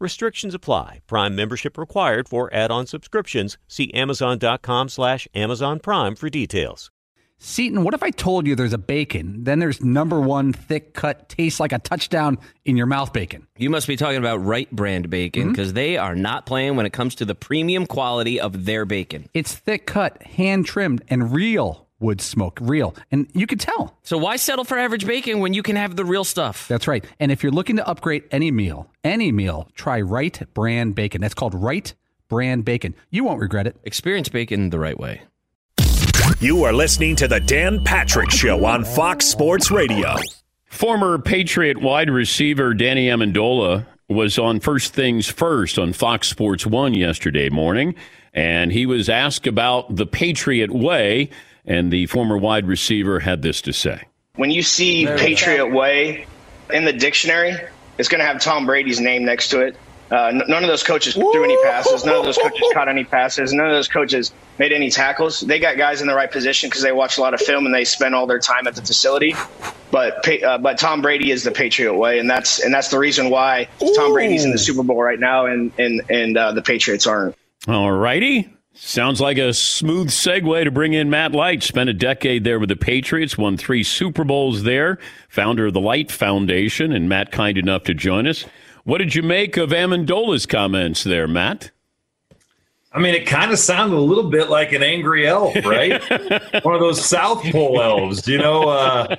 Restrictions apply. Prime membership required for add-on subscriptions. See Amazon.com slash Amazon Prime for details. Seton, what if I told you there's a bacon, then there's number one thick cut, tastes like a touchdown in your mouth bacon? You must be talking about Wright Brand bacon because mm-hmm. they are not playing when it comes to the premium quality of their bacon. It's thick cut, hand trimmed, and real wood smoke, real. And you could tell. So why settle for average bacon when you can have the real stuff? That's right. And if you're looking to upgrade any meal, any meal, try Wright Brand Bacon. That's called Wright Brand Bacon. You won't regret it. Experience bacon the right way. You are listening to the Dan Patrick Show on Fox Sports Radio. Former Patriot wide receiver Danny Amendola was on First Things First on Fox Sports 1 yesterday morning, and he was asked about the Patriot way and the former wide receiver had this to say. When you see Patriot Way in the dictionary, it's going to have Tom Brady's name next to it. Uh, none of those coaches threw any passes. None of those coaches caught any passes. None of those coaches made any tackles. They got guys in the right position because they watch a lot of film and they spend all their time at the facility. But uh, but Tom Brady is the Patriot way, and that's and that's the reason why Tom Brady's in the Super Bowl right now, and and and uh, the Patriots aren't. All righty. Sounds like a smooth segue to bring in Matt Light. Spent a decade there with the Patriots, won three Super Bowls there, founder of the Light Foundation, and Matt kind enough to join us. What did you make of Amendola's comments there, Matt? I mean, it kind of sounded a little bit like an angry elf, right? One of those South Pole elves, you know. Uh,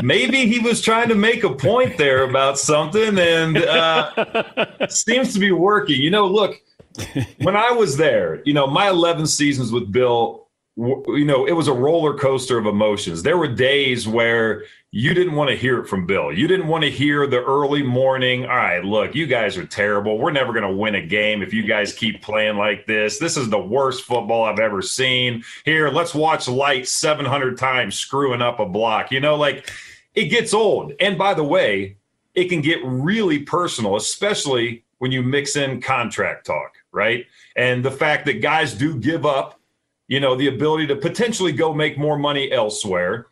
maybe he was trying to make a point there about something, and uh, seems to be working. You know, look when I was there, you know, my 11 seasons with Bill, you know, it was a roller coaster of emotions. There were days where you didn't want to hear it from Bill. You didn't want to hear the early morning. All right, look, you guys are terrible. We're never going to win a game if you guys keep playing like this. This is the worst football I've ever seen. Here, let's watch Light 700 times screwing up a block. You know, like it gets old. And by the way, it can get really personal, especially when you mix in contract talk right? And the fact that guys do give up, you know, the ability to potentially go make more money elsewhere.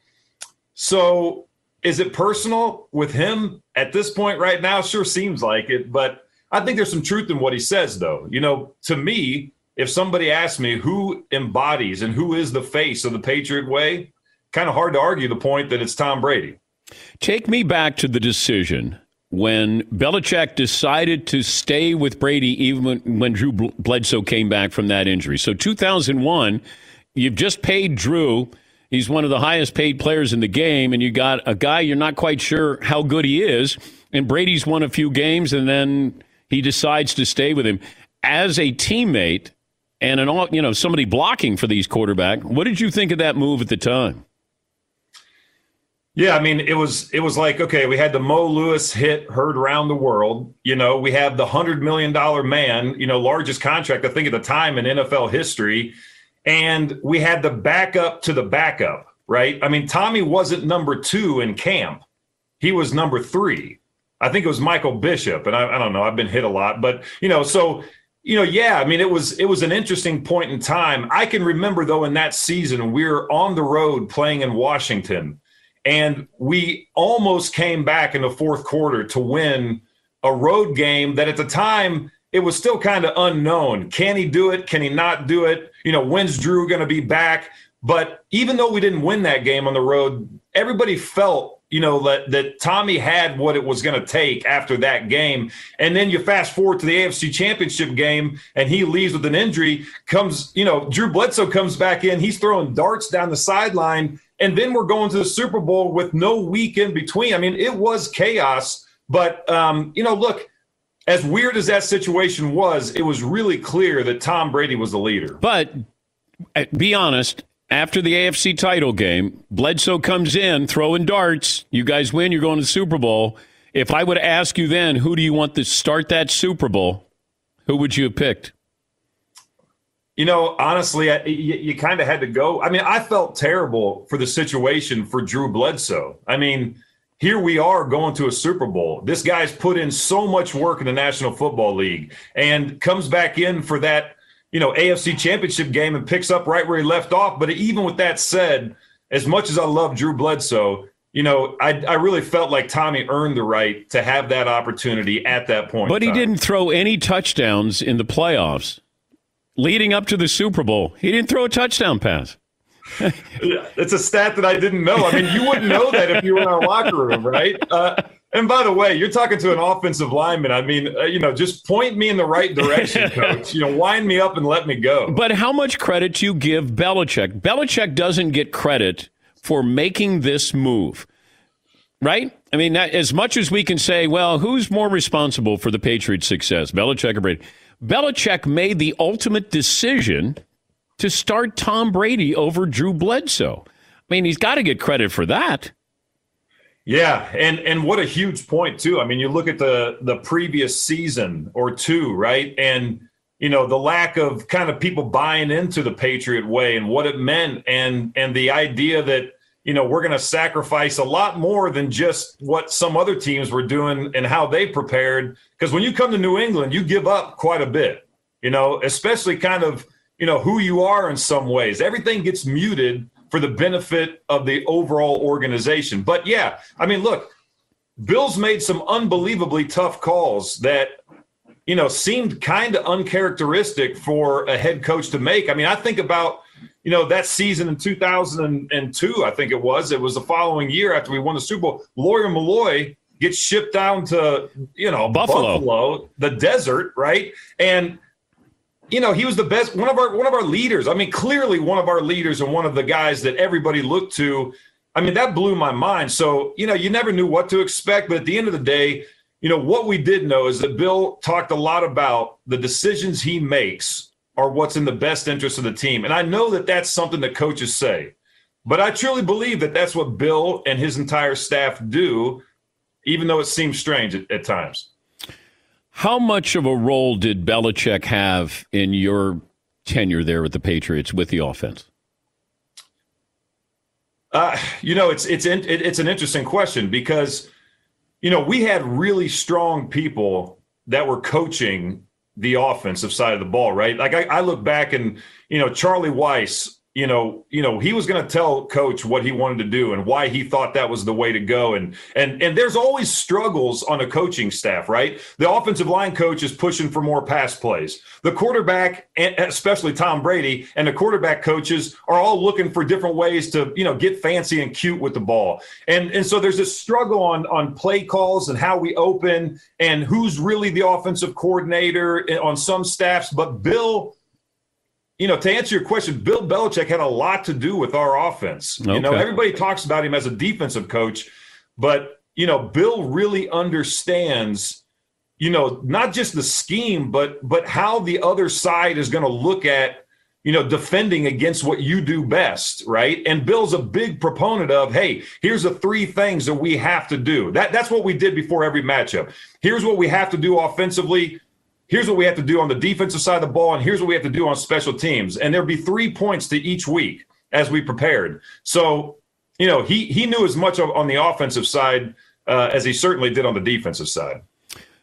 So is it personal with him at this point right now? Sure seems like it, but I think there's some truth in what he says, though. You know, to me, if somebody asks me who embodies and who is the face of the Patriot way, kind of hard to argue the point that it's Tom Brady. Take me back to the decision when Belichick decided to stay with Brady even when, Drew Bledsoe came back from that injury. So 2001, you've just paid Drew. He's one of the highest paid players in the game, and you got a guy you're not quite sure how good he is. And Brady's won a few games, and then he decides to stay with him as a teammate and an all you know somebody blocking for these quarterback. What did you think of that move at the time? Yeah, I mean, it was it was like okay, we had the Mo Lewis hit heard around the world. You know, we have the hundred million dollar man, you know, largest contract I think at the time in NFL history, and we had the backup to the backup. Right? I mean, Tommy wasn't number two in camp; he was number three. I think it was Michael Bishop, and I, I don't know. I've been hit a lot, but you know, so you know, yeah, I mean, it was it was an interesting point in time. I can remember though in that season we we're on the road playing in Washington and we almost came back in the fourth quarter to win a road game that at the time it was still kind of unknown. Can he do it? Can he not do it? You know, when's Drew going to be back? But even though we didn't win that game on the road, everybody felt you know, that, that Tommy had what it was going to take after that game. And then you fast forward to the AFC championship game and he leaves with an injury, comes, you know, Drew Bledsoe comes back in, he's throwing darts down the sideline. And then we're going to the Super Bowl with no week in between. I mean, it was chaos. But, um, you know, look, as weird as that situation was, it was really clear that Tom Brady was the leader. But uh, be honest, after the AFC title game, Bledsoe comes in throwing darts. You guys win, you're going to the Super Bowl. If I would ask you then, who do you want to start that Super Bowl? Who would you have picked? You know, honestly, I, you, you kind of had to go. I mean, I felt terrible for the situation for Drew Bledsoe. I mean, here we are going to a Super Bowl. This guy's put in so much work in the National Football League and comes back in for that you know, AFC championship game and picks up right where he left off. But even with that said, as much as I love Drew Bledsoe, you know, I, I really felt like Tommy earned the right to have that opportunity at that point. But he didn't throw any touchdowns in the playoffs leading up to the Super Bowl. He didn't throw a touchdown pass. it's a stat that I didn't know. I mean, you wouldn't know that if you were in our locker room, right? Uh, and by the way, you're talking to an offensive lineman. I mean, uh, you know, just point me in the right direction, coach. you know, wind me up and let me go. But how much credit do you give Belichick? Belichick doesn't get credit for making this move, right? I mean, as much as we can say, well, who's more responsible for the Patriots' success, Belichick or Brady? Belichick made the ultimate decision to start Tom Brady over Drew Bledsoe. I mean, he's got to get credit for that. Yeah, and and what a huge point too. I mean, you look at the the previous season or two, right? And you know, the lack of kind of people buying into the Patriot way and what it meant and and the idea that you know, we're going to sacrifice a lot more than just what some other teams were doing and how they prepared because when you come to New England, you give up quite a bit. You know, especially kind of, you know, who you are in some ways. Everything gets muted for the benefit of the overall organization. But yeah, I mean, look, Bill's made some unbelievably tough calls that you know seemed kind of uncharacteristic for a head coach to make. I mean, I think about you know that season in 2002, I think it was. It was the following year after we won the Super Bowl. Lawyer Milloy gets shipped down to you know Buffalo, Buffalo the desert, right? And you know, he was the best one of our one of our leaders. I mean, clearly one of our leaders and one of the guys that everybody looked to. I mean, that blew my mind. So, you know, you never knew what to expect, but at the end of the day, you know, what we did know is that Bill talked a lot about the decisions he makes are what's in the best interest of the team. And I know that that's something that coaches say. But I truly believe that that's what Bill and his entire staff do, even though it seems strange at, at times. How much of a role did Belichick have in your tenure there with the Patriots with the offense? Uh, you know, it's it's it's an interesting question because you know we had really strong people that were coaching the offensive side of the ball, right? Like I, I look back and you know Charlie Weis you know, you know, he was going to tell coach what he wanted to do and why he thought that was the way to go. And and and there's always struggles on a coaching staff, right? The offensive line coach is pushing for more pass plays. The quarterback, especially Tom Brady, and the quarterback coaches are all looking for different ways to, you know, get fancy and cute with the ball. And and so there's a struggle on on play calls and how we open and who's really the offensive coordinator eh, on some staffs. But Bill you know, to answer your question, Bill Belichick had a lot to do with our offense. Okay. You know, everybody talks about him as a defensive coach, but you know, Bill really understands, you know, not just the scheme, but but how the other side is going to look at, you know, defending against what you do best, right? And Bill's a big proponent of, hey, here's the three things that we have to do. That that's what we did before every matchup. Here's what we have to do offensively here's what we have to do on the defensive side of the ball, and here's what we have to do on special teams. And there'd be three points to each week as we prepared. So, you know, he he knew as much on the offensive side uh, as he certainly did on the defensive side.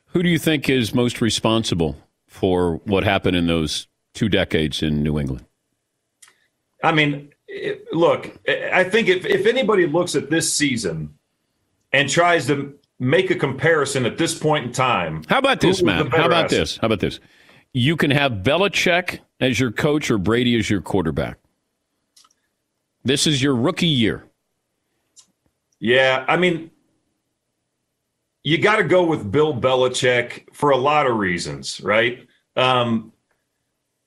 Who do you think is most responsible for what happened in those two decades in New England? I mean, it, look, I think if, if anybody looks at this season and tries to make a comparison at this point in time. How about this, Matt? How about asset? this? How about this? You can have Belichick as your coach or Brady as your quarterback. This is your rookie year. Yeah, I mean, you got to go with Bill Belichick for a lot of reasons, right? Um,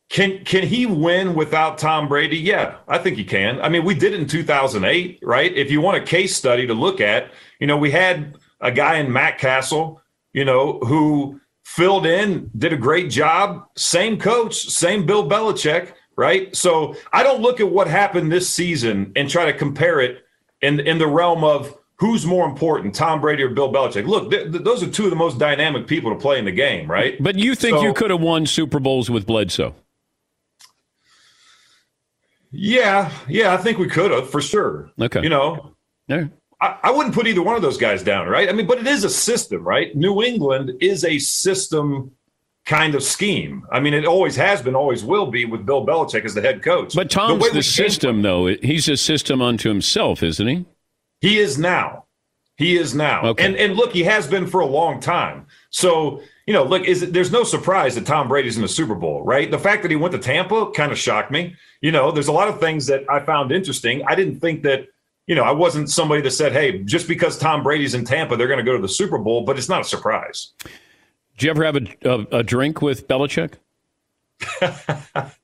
can can he win without Tom Brady? Yeah, I think he can. I mean, we did it in 2008, right? If you want a case study to look at, you know, we had a guy in Matt Cassel, you know, who filled in, did a great job. Same coach, same Bill Belichick, right? So I don't look at what happened this season and try to compare it in in the realm of who's more important, Tom Brady or Bill Belichick? Look, th- th- those are two of the most dynamic people to play in the game, right? But you think So- you could have won Super Bowls with Bledsoe? Yeah, yeah, I think we could have for sure. Okay. You know, Yeah. I, I wouldn't put either one of those guys down, right? I mean, but it is a system, right? New England is a system kind of scheme. I mean, it always has been, always will be with Bill Belichick as the head coach. But Tom's the, came system, though. He's a system unto himself, isn't he? He is now. He is now. Okay. And and look, he has been for a long time. So, you know, look, is it, there's no surprise that Tom Brady's in the Super Bowl, right? The fact that he went to Tampa kind of shocked me. You know, there's a lot of things that I found interesting. I didn't think that, you know, I wasn't somebody that said, "Hey, just because Tom Brady's in Tampa, they're going to go to the Super Bowl," but it's not a surprise. Do you ever have a, a, a drink with Belichick?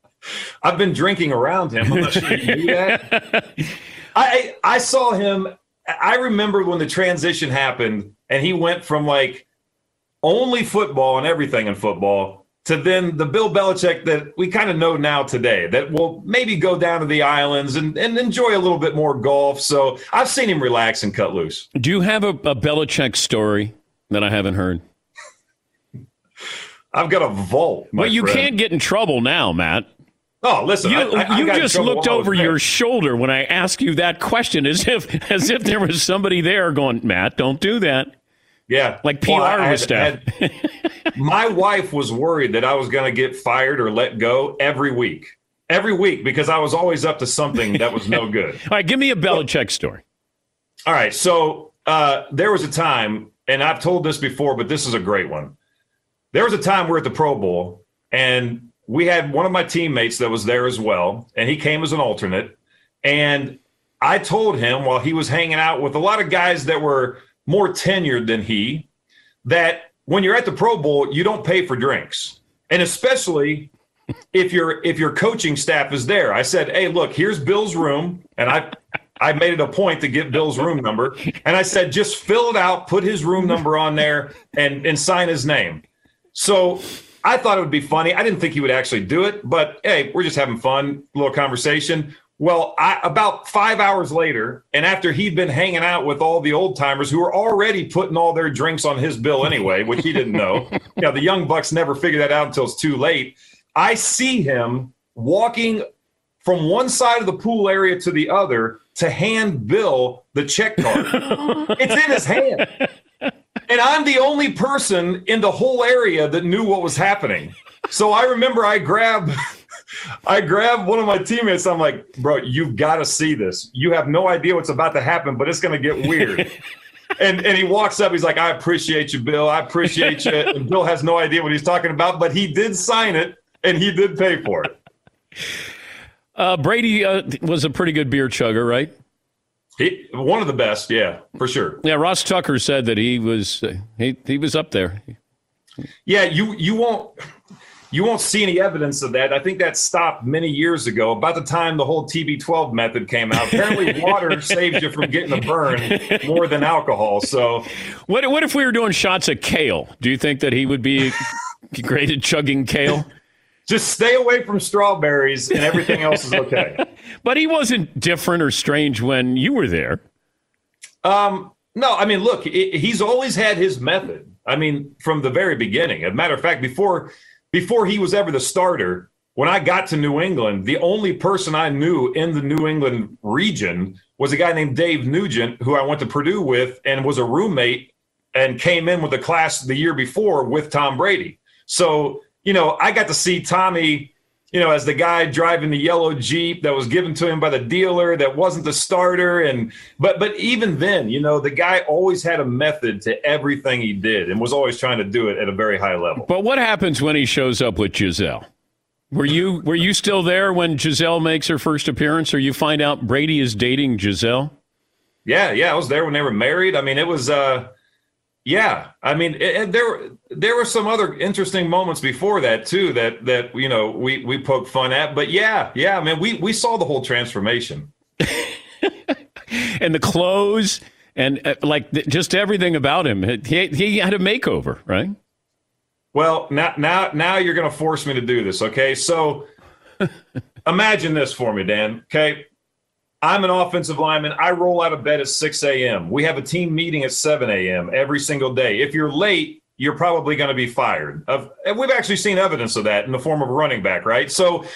I've been drinking around him. I'm not sure you knew that. I I saw him. I remember when the transition happened, and he went from like only football and everything in football to then the Bill Belichick that we kind of know now today that will maybe go down to the islands and, and enjoy a little bit more golf. So I've seen him relax and cut loose. Do you have a, a Belichick story that I haven't heard? I've got a vault. But you friend. can't get in trouble now, Matt. Oh, listen, You, I- I- I you in just looked I over your shoulder when I asked you that question, as if as if there was somebody there going, "Matt, don't do that." Yeah, Like PR Well, I- I had- staff. had- my wife was worried that I was going to get fired or let go every week, every week because I was always up to something that was no good. All right, give me a Belichick story. All right, so uh, there was a time, and I've told this before, but this is a great one. There was a time we're at the Pro Bowl, and we had one of my teammates that was there as well, and he came as an alternate. And I told him while he was hanging out with a lot of guys that were more tenured than he, that when you're at the Pro Bowl, you don't pay for drinks, and especially if your if your coaching staff is there. I said, "Hey, look, here's Bill's room," and I I made it a point to get Bill's room number, and I said, "Just fill it out, put his room number on there, and and sign his name." So I thought it would be funny. I didn't think he would actually do it, but hey, we're just having fun, little conversation. Well, I, about five hours later, and after he'd been hanging out with all the old timers who were already putting all their drinks on his bill anyway, which he didn't know. you know, the young bucks never figure that out until it's too late. I see him walking from one side of the pool area to the other to hand Bill the check card. it's in his hand. And I'm the only person in the whole area that knew what was happening. So I remember I grabbed I grabbed one of my teammates. I'm like, bro, you've got to see this. You have no idea what's about to happen, but it's going to get weird. and and he walks up. He's like, I appreciate you, Bill. I appreciate you. And Bill has no idea what he's talking about, but he did sign it and he did pay for it. Uh, Brady uh, was a pretty good beer chugger, right? He, one of the best, yeah, for sure. Yeah, Ross Tucker said that he was uh, he he was up there. Yeah, you you won't you won't see any evidence of that. I think that stopped many years ago, about the time the whole TB12 method came out. Apparently, water saves you from getting a burn more than alcohol. So, What what if we were doing shots of kale? Do you think that he would be great at chugging kale? just stay away from strawberries, and everything else is okay. But he wasn't different or strange when you were there. Um, no, I mean, look, i he's always had his method. I mean, from the very beginning. As a matter of fact, before before he was ever the starter, when I got to New England, the only person I knew in the New England region was a guy named Dave Nugent, who I went to Purdue with and was a roommate and came in with the class the year before with Tom Brady. So, you know, I got to see Tommy, you know, as the guy driving the yellow Jeep that was given to him by the dealer that wasn't the starter. And but but even then, you know, the guy always had a method to everything he did and was always trying to do it at a very high level. But what happens when he shows up with Gisele? Were you were you still there when Gisele makes her first appearance, or you find out Brady is dating Gisele? Yeah, yeah, I was there when they were married. I mean, it was. uh yeah, I mean, it, there there were some other interesting moments before that too that that you know we we poked fun at. But yeah, yeah, man, we we saw the whole transformation and the clothes and uh, like th- just everything about him. He he had a makeover, right? Well, now now now you're going to force me to do this, okay? So imagine this for me, Dan. Okay, I'm an offensive lineman. I roll out of bed at 6 a.m. We have a team meeting at 7 a.m. every single day. If you're late, you're probably going to be fired. Of, and we've actually seen evidence of that in the form of a running back, right? So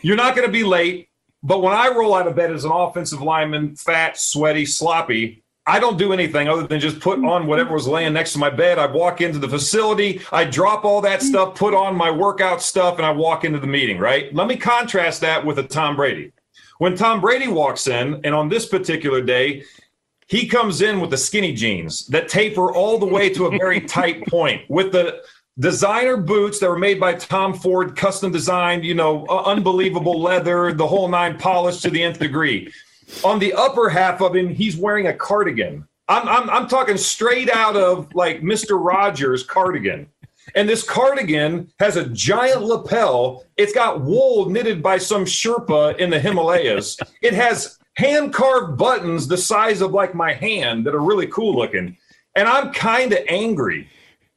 you're not going to be late. But when I roll out of bed as an offensive lineman, fat, sweaty, sloppy, I don't do anything other than just put on whatever was laying next to my bed. I walk into the facility, I drop all that stuff, put on my workout stuff, and I walk into the meeting, right? Let me contrast that with a Tom Brady. When Tom Brady walks in, and on this particular day, he comes in with the skinny jeans that taper all the way to a very tight point with the designer boots that were made by Tom Ford, custom designed, you know, unbelievable leather, the whole nine polished to the nth degree. On the upper half of him, he's wearing a cardigan. I'm, I'm, I'm talking straight out of like Mr. Rogers' cardigan. And this cardigan has a giant lapel. It's got wool knitted by some Sherpa in the Himalayas. it has hand carved buttons the size of like my hand that are really cool looking. And I'm kind of angry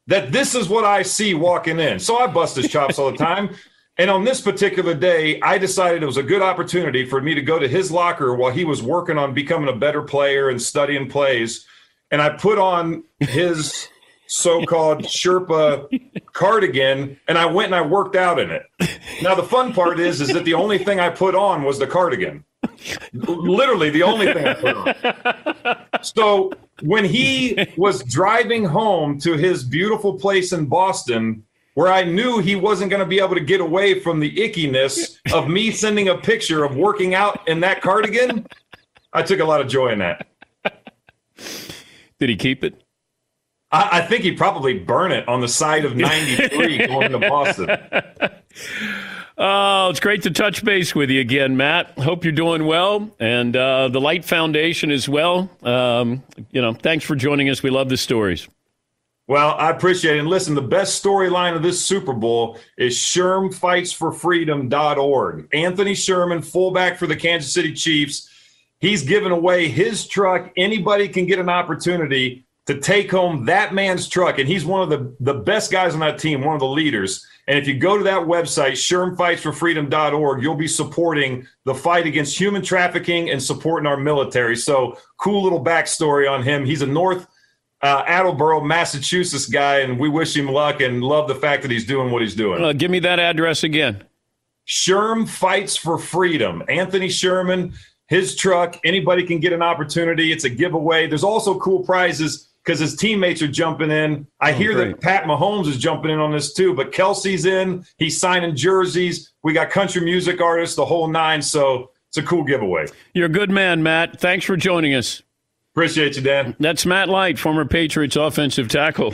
that this is what I see walking in. So I bust his chops all the time. And on this particular day, I decided it was a good opportunity for me to go to his locker while he was working on becoming a better player and studying plays. And I put on his so-called Sherpa cardigan, and I went and I worked out in it. Now the fun part is, is that the only thing I put on was the cardigan. Literally the only thing I put on. So when he was driving home to his beautiful place in Boston, where I knew he wasn't going to be able to get away from the ickiness of me sending a picture of working out in that cardigan, I took a lot of joy in that. Did he keep it? I, I think he'd probably burn it on the side of 93 going to Boston. Oh, it's great to touch base with you again, Matt. Hope you're doing well, and uh, the Light Foundation as well. Um, you know, thanks for joining us. We love the stories. Well, I appreciate it. And listen, the best storyline of this Super Bowl is ShermFightsForFreedom.org. Anthony Sherman, fullback for the Kansas City Chiefs, he's given away his truck. Anybody can get an opportunity to take home that man's truck. And he's one of the, the best guys on that team, one of the leaders. And if you go to that website, ShermFightsForFreedom.org, you'll be supporting the fight against human trafficking and supporting our military. So, cool little backstory on him. He's a North uh, Attleboro, Massachusetts guy, and we wish him luck and love the fact that he's doing what he's doing. Uh, give me that address again. Sherm Fights for Freedom. Anthony Sherman, his truck. Anybody can get an opportunity. It's a giveaway. There's also cool prizes because his teammates are jumping in. I oh, hear great. that Pat Mahomes is jumping in on this too, but Kelce's in. He's signing jerseys. We got country music artists, the whole nine. So it's a cool giveaway. You're a good man, Matt. Thanks for joining us. Appreciate you, Dan. That's Matt Light, former Patriots offensive tackle.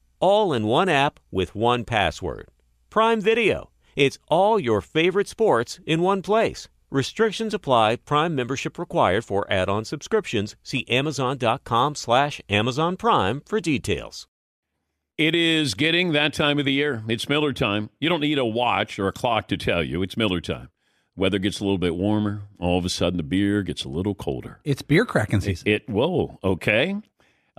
all in one app with one password. Prime Video. It's all your favorite sports in one place. Restrictions apply. Prime membership required for add-on subscriptions. See Amazon.com slash Amazon Prime for details. It is getting that time of the year. It's Miller time. You don't need a watch or a clock to tell you. It's Miller time. Weather gets a little bit warmer. All of a sudden, the beer gets a little colder. It's beer cracking season. It, it whoa, okay.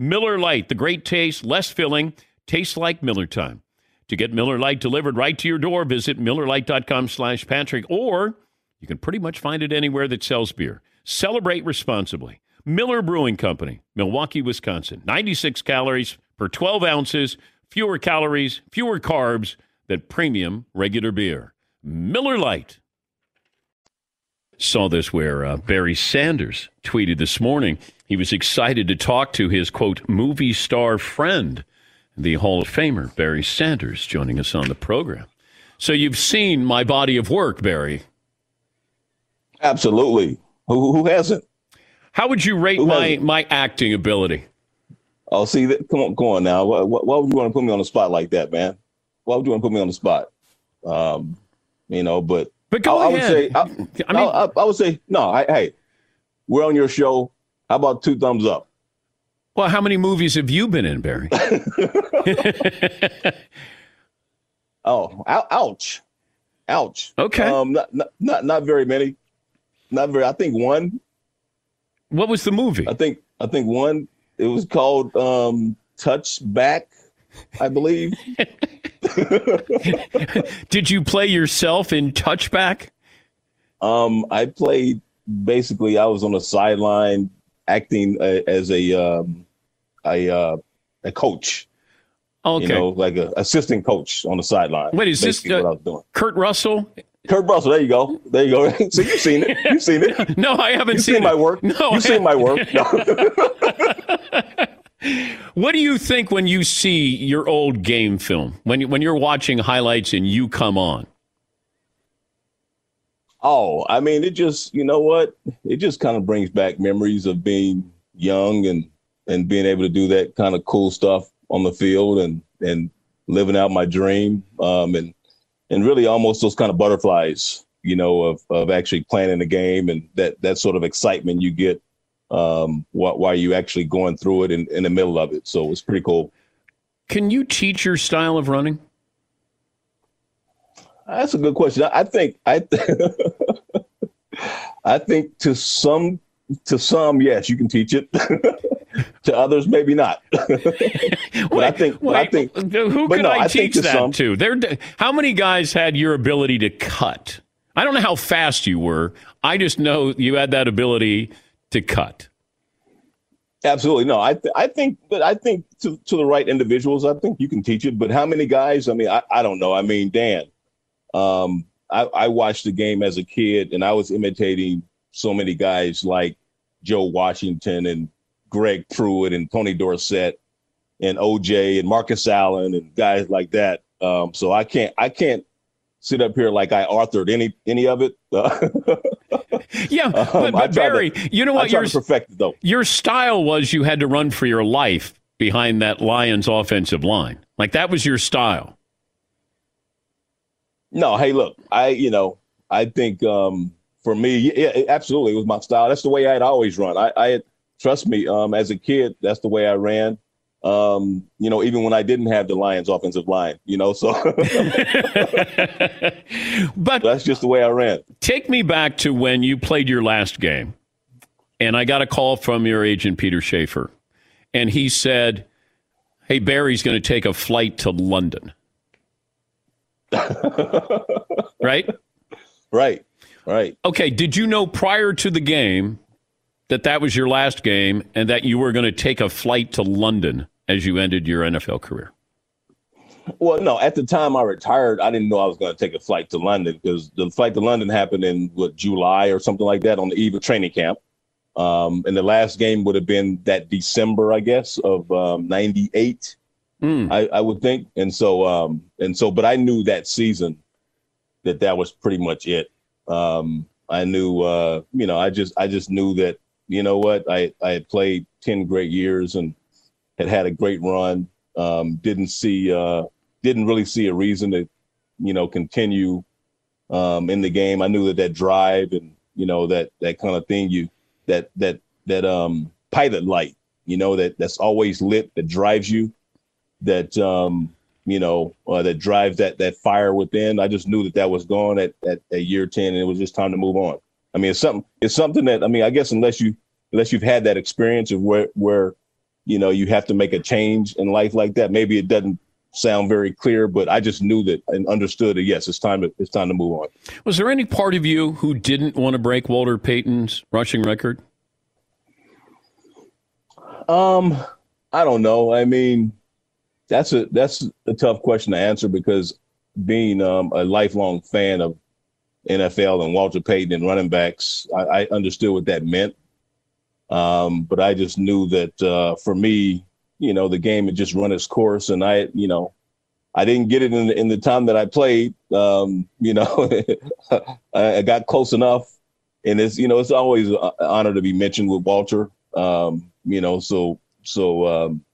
Miller Lite, the great taste, less filling, tastes like Miller time. To get Miller Lite delivered right to your door, visit MillerLite.com slash Patrick, or you can pretty much find it anywhere that sells beer. Celebrate responsibly. Miller Brewing Company, Milwaukee, Wisconsin. 96 calories per 12 ounces, fewer calories, fewer carbs than premium regular beer. Miller Lite. Saw this where uh, Barry Sanders tweeted this morning. He was excited to talk to his, quote, movie star friend, the Hall of Famer, Barry Sanders, joining us on the program. So you've seen my body of work, Barry. Absolutely. Who, who hasn't? How would you rate my, my acting ability? Oh, see, come on, come on now. Why, why, would you want to put me on the spot like that, man? Why would you want to put me on the spot? Um, you know, but but go I, ahead. I would say, I, I mean, I, I, would say no. I, hey, we're on your show. How about two thumbs up? Well, how many movies have you been in, Barry? oh, ouch, ouch. Okay. Um, not, not not not very many. Not very. I think one. What was the movie? I think I think one. It was called um, Touch Back, I believe. Did you play yourself in Touchback? Um, I played basically. I was on the sideline acting uh, as a um, a uh, a coach. Okay, you know, like an assistant coach on the sideline. Wait, is this uh, Kurt Russell? Kurt Russell, there you go. There you go. so you've seen it. You've seen it. no, I haven't you've seen, seen my work. No, you've seen my work. What do you think when you see your old game film? When when you're watching highlights and you come on? Oh, I mean, it just you know what? It just kind of brings back memories of being young and and being able to do that kind of cool stuff on the field and and living out my dream. Um, and and really almost those kind of butterflies, you know, of of actually playing in the game and that that sort of excitement you get um, while, while you actually going through it in, in the middle of it. So it's pretty cool. Can you teach your style of running? That's a good question. I think I I think to some to some yes you can teach it. to others maybe not. but wait, I think wait, I think who could no, I, I teach to that some, to? There how many guys had your ability to cut? I don't know how fast you were. I just know you had that ability to cut. Absolutely no. I th- I think, but I think to to the right individuals, I think you can teach it. But how many guys? I mean, I, I don't know. I mean, Dan, um, I, I watched the game as a kid, and I was imitating so many guys like Joe Washington and Greg Pruitt and Tony Dorsett and OJ and Marcus Allen and guys like that. Um, so I can't I can't sit up here like I authored any any of it. yeah, but, Um, I but Barry, to- you know what? Your perfect it though. your style was you had to run for your life behind that Lions offensive line. Like that was your style. No, hey, look, I you know I think um, for me, yeah, it- absolutely, it was my style. That's the way I'd always run. I, I had, trust me, um, as a kid, that's the way I ran. Um, you know, even when I didn't have the Lions offensive line, you know, so but that's just the way I ran. Take me back to when you played your last game, and I got a call from your agent Peter Schaefer, and he said, "Hey, Barry's going to take a flight to London." right? Right. Right. Okay. Did you know prior to the game that that was your last game and that you were going to take a flight to London as you ended your NFL career? Well, no, at the time I retired, I didn't know I was going to take a flight to London because the flight to London happened in what July or something like that on the eve of training camp. Um, and the last game would have been that December, I guess, of um, '98. I, I would think. And so, um, and so, but I knew that season that that was pretty much it. Um, I knew, uh, you know, I just, I just knew that, you know what, I, I had played 10 great years and had had a great run. Um, didn't see, uh, didn't really see a reason to, you know, continue, um, in the game. I knew that that drive and, you know, that, that kind of thing, you, that, that, that, um, pilot light, you know, that that's always lit, that drives you, that, um, you know, uh, that drives that that fire within. I just knew that that was gone at, at, at year ten, and it was just time to move on. I mean, it's something. It's something that I mean, I guess unless you unless you've had that experience of where where you know you have to make a change in life like that, maybe it doesn't sound very clear. But I just knew that and understood that yes, it's time to it's time to move on. Was there any part of you who didn't want to break Walter Payton's rushing record? Um, I don't know. I mean, that's a that's a tough question to answer because being um, a lifelong fan of NFL and Walter Payton and running backs, I, I understood what that meant. Um, but I just knew that uh, for me, you know, the game had just run its course, and I, you know, I didn't get it in the, in the time that I played. Um, you know, I, got close enough, and it's you know, it's always an honor to be mentioned with Walter. Um, you know, so so um,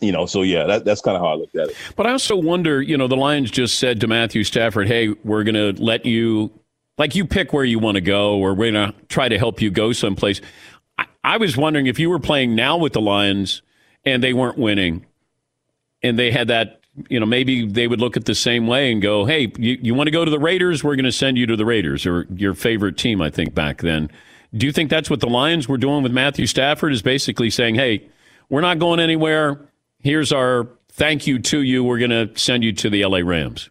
you know, so yeah, that, that's kind of how I looked at it. But I also wonder, you know, the Lions just said to Matthew Stafford, hey, we're going to let you, like, you pick where you want to go, or we're going to try to help you go someplace. I, was wondering if you were playing now with the Lions and they weren't winning, and they had that, you know, maybe they would look at the same way and go, hey, you, you want to go to the Raiders? We're going to send you to the Raiders, or your favorite team, I think, back then. Do you think that's what the Lions were doing with Matthew Stafford? Is basically saying, hey, we're not going anywhere. Here's our thank you to you. We're going to send you to the LA Rams.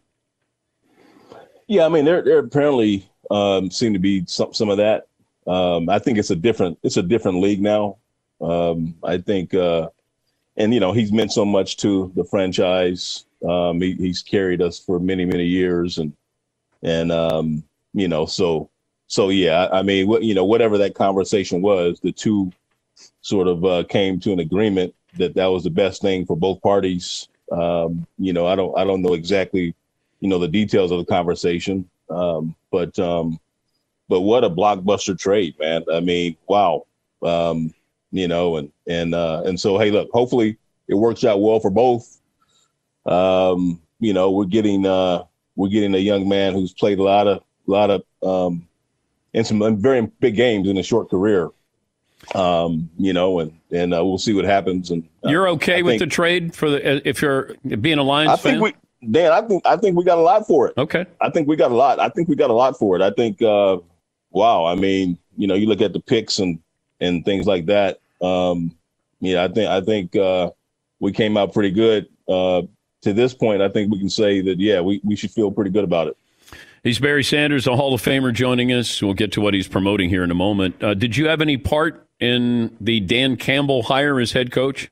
Yeah, I mean, there there apparently um, seem to be some some of that. Um, I think it's a different it's a different league now. Um, I think, uh, and you know, he's meant so much to the franchise. Um, he, he's carried us for many many years, and and um, you know, so so yeah. I, mean, what you know, whatever that conversation was, the two sort of uh, came to an agreement that that was the best thing for both parties. Um, you know, I don't I don't know exactly you know the details of the conversation um but um but what a blockbuster trade man i mean wow um you know and and uh and so hey look hopefully it works out well for both um you know we're getting uh we're getting a young man who's played a lot of a lot of um in some very big games in a short career um you know and and uh, we'll see what happens and uh, You're okay I with think- the trade for the if you're being a Lions I fan? think we, Dan. I think I think we got a lot for it. Okay. I think we got a lot. I think we got a lot for it. I think, uh, wow. I mean, you know, you look at the picks and and things like that. Um, yeah, I think I think uh, we came out pretty good. Uh, to this point, I think we can say that yeah, we we should feel pretty good about it. He's Barry Sanders, a Hall of Famer, joining us. We'll get to what he's promoting here in a moment. Uh, did you have any part in the Dan Campbell hire as head coach?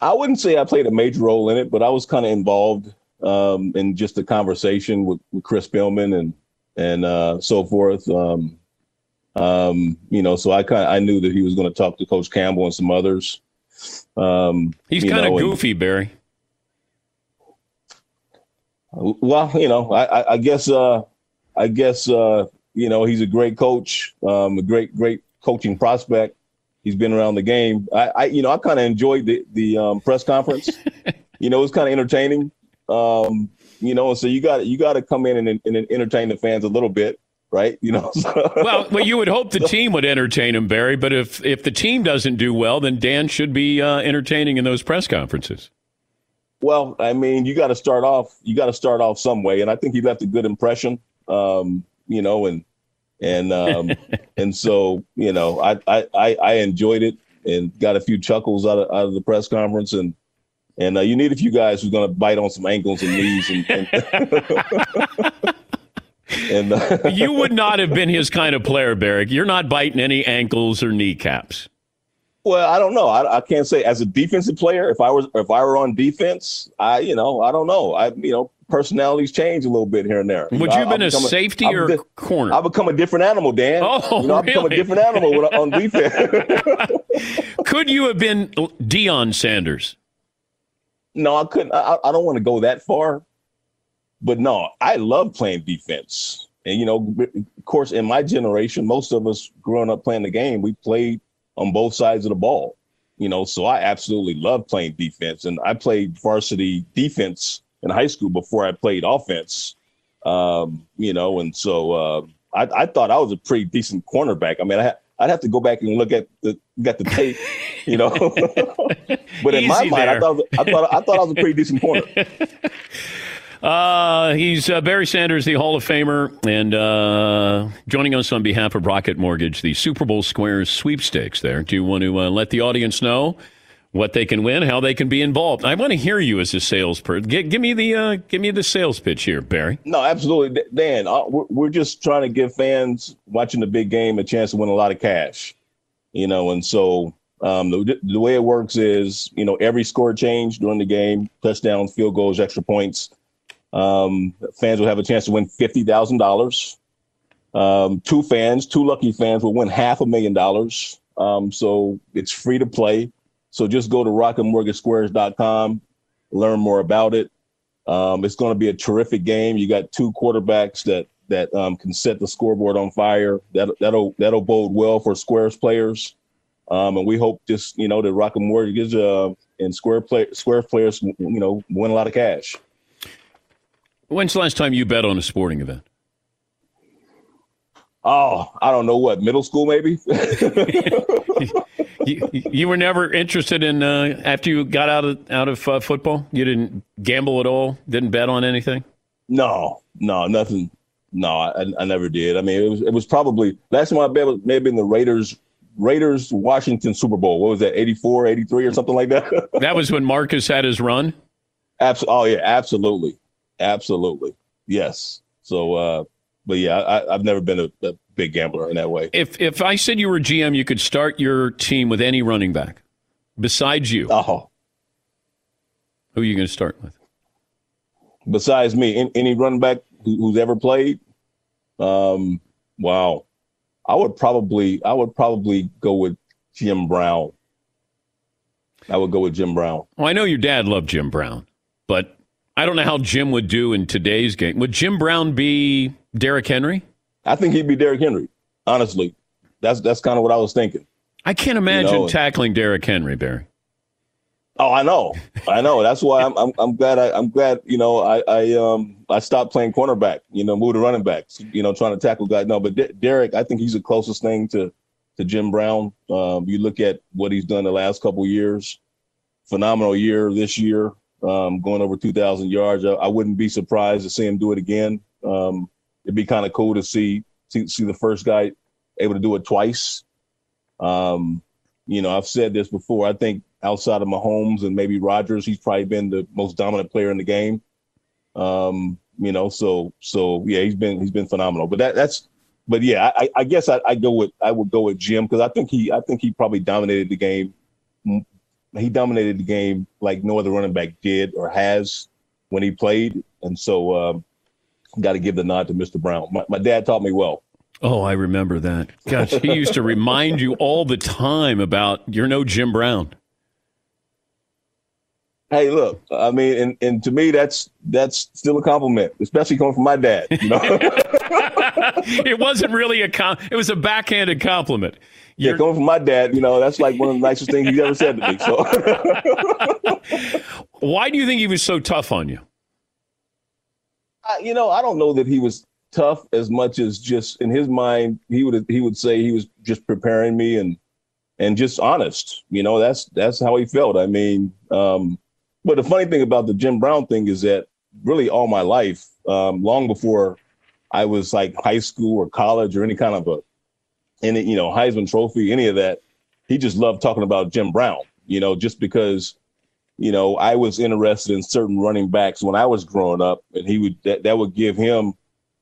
I wouldn't say I played a major role in it, but I was kind of involved um, in just the conversation with, with Chris Spielman and and uh, so forth. Um, um, you know, so I kind of I knew that he was going to talk to Coach Campbell and some others. Um, He's kind of goofy, and, Barry. Well, you know, I, I guess uh, I guess uh, you know he's a great coach, um, a great great coaching prospect. He's been around the game. I, I you know I kind of enjoyed the the um, press conference. you know, it was kind of entertaining. Um, you know, and so you got you got to come in and, and entertain the fans a little bit right? You know. well, well, you would hope the team would entertain him, Barry. But if if the team doesn't do well, then Dan should be uh, entertaining in those press conferences. Well, I mean, you got to start off. You got to start off some way, and I think he left a good impression. Um, you know, and and um, and so you know, I, I I enjoyed it and got a few chuckles out of out of the press conference, and and uh, you need a few guys who's going to bite on some ankles and knees and. and and uh, you would not have been his kind of player, Barrick. You're not biting any ankles or kneecaps. Well, I don't know. I, I, can't say as a defensive player. If I was, if I were on defense, I, you know, I don't know. I, you know, personalities change a little bit here and there. Would you, know, you have been a safety or a corner? I become a different animal, Dan. Oh, you know, I really? become a different animal on defense. Could you have been Deion Sanders? No, I couldn't. I, I don't want to go that far. But no, I love playing defense. And, you know, of course, in my generation, most of us growing up playing the game, we played on both sides of the ball. You know, so I absolutely love playing defense. And I played varsity defense in high school before I played offense. Um, you know, and so uh, I, I, thought I was a pretty decent cornerback. I mean, I, would have to go back and look at the got the tape, you know. but in Easy my mind, I thought, I thought I thought I was a pretty decent corner. Uh, he's uh, Barry Sanders, the Hall of Famer, and uh, joining us on behalf of Rocket Mortgage, the Super Bowl Squares sweepstakes. There, do you want to uh, let the audience know what they can win, how they can be involved? I want to hear you as a salesperson. G- give me the uh, give me the sales pitch here, Barry. No, absolutely, Dan. Uh, we're, we're just trying to give fans watching the big game a chance to win a lot of cash. You know, and so um, the, the way it works is, you know, every score change during the game, touchdowns, field goals, extra points um, fans will have a chance to win fifty thousand um, dollars. Two fans, two lucky fans, will win half a million dollars. Um, so it's free to play. So just go to rocketmortgagesquares.com, learn more about it. Um, it's going to be a terrific game. You got two quarterbacks that that um, can set the scoreboard on fire. That that'll that'll bode well for Squares players. Um, and we hope just you know that Rocket Mortgage uh, and Square play, Square players you know win a lot of cash. When's the last time you bet on a sporting event? Oh, I don't know what middle school maybe. you, you, were never interested in uh, after you got out of out of uh, football. You didn't gamble at all. Didn't bet on anything. No, no, nothing. No, I, I never did. I mean, it was it was probably last time I bet was maybe in the Raiders Raiders Washington Super Bowl. What was that? 84, 83 or something like that. that was when Marcus had his run. Abs- oh yeah, absolutely. Absolutely. Yes. So, uh, but yeah, I, have never been a, a, big gambler in that way. If if I said you were GM, you could start your team with any running back besides you. Oh. Who are you going to start with? Besides me, any, any running back who, who's ever played? Um, wow. I would probably I would probably go with Jim Brown. I would go with Jim Brown. Well, I know your dad loved Jim Brown, but I don't know how Jim would do in today's game. Would Jim Brown be Derrick Henry? I think he'd be Derrick Henry. Honestly, that's that's kind of what I was thinking. I can't imagine you know, tackling Derrick Henry, Barry. Oh, I know, I know. That's why I'm I'm, I'm glad I, am glad you know I I um I stopped playing cornerback. You know, moved to running backs. You know, trying to tackle guys. No, but D- Derrick, I think he's the closest thing to to Jim Brown. Um, you look at what he's done the last couple years. Phenomenal year this year um, going over 2,000 yards. I, I, wouldn't be surprised to see him do it again. Um, it'd be kind of cool to see, see, see the first guy able to do it twice. Um, you know, I've said this before. I think outside of Mahomes and maybe Rodgers, he's probably been the most dominant player in the game. Um, you know, so so yeah, he's been he's been phenomenal. But that that's but yeah, I, I guess I, I go with I would go with Jim because I think he I think he probably dominated the game. He dominated the game like no other running back did or has when he played, and so um, got to give the nod to Mr. Brown. My, my dad taught me well. Oh, I remember that. Gosh, he used to remind you all the time about you're no Jim Brown. Hey, look, I mean, and, and to me, that's that's still a compliment, especially coming from my dad. You know? it wasn't really a com- it was a backhanded compliment. You're- yeah, coming from my dad, you know, that's like one of the nicest things he's ever said to me. So, why do you think he was so tough on you? I, you know, I don't know that he was tough as much as just in his mind, he would he would say he was just preparing me and and just honest. You know, that's that's how he felt. I mean, um, but the funny thing about the Jim Brown thing is that really all my life, um, long before I was like high school or college or any kind of a, any you know Heisman Trophy, any of that, he just loved talking about Jim Brown. You know, just because, you know, I was interested in certain running backs when I was growing up, and he would that, that would give him,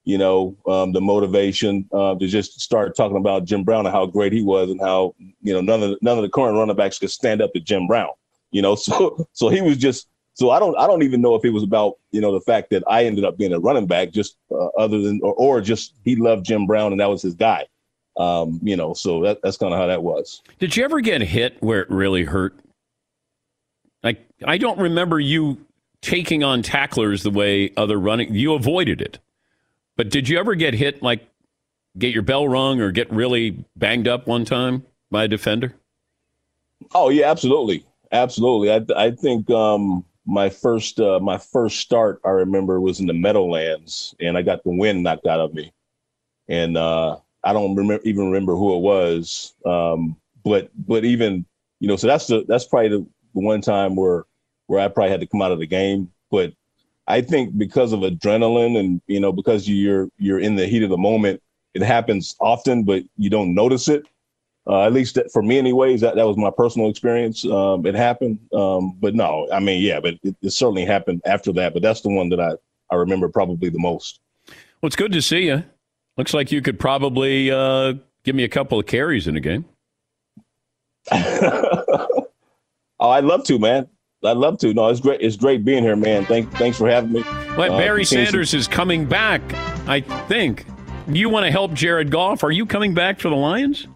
you know, um, the motivation uh, to just start talking about Jim Brown and how great he was and how you know none of the, none of the current running backs could stand up to Jim Brown you know. So so he was just so I don't I don't even know if it was about you know the fact that I ended up being a running back, just uh, other than or, or just he loved Jim Brown and that was his guy. Um, you know, so that, that's kind of how that was. Did you ever get hit where it really hurt? Like I don't remember you taking on tacklers the way other running you avoided it. But did you ever get hit like get your bell rung or get really banged up one time by a defender? Oh yeah, absolutely. Absolutely. I I think um, my first uh, my first start I remember was in the Meadowlands, and I got the wind knocked out of me, and uh, I don't remember even remember who it was. Um, but but even you know, so that's the that's probably the, the one time where where I probably had to come out of the game. But I think because of adrenaline and you know because you're you're in the heat of the moment, it happens often, but you don't notice it. Uh, at least for me, anyways, that, that was my personal experience. Um, it happened, um, but no, I mean, yeah, but it, it, certainly happened after that. But that's the one that I, I remember probably the most. Well, it's good to see you. Looks like you could probably uh, give me a couple of carries in a game. oh, I'd love to, man. I'd love to. No, it's great. It's great being here, man. Thank, thanks for having me. Well, uh, Barry Sanders is coming back. I think. You want to help Jared Goff? Are you coming back for the Lions?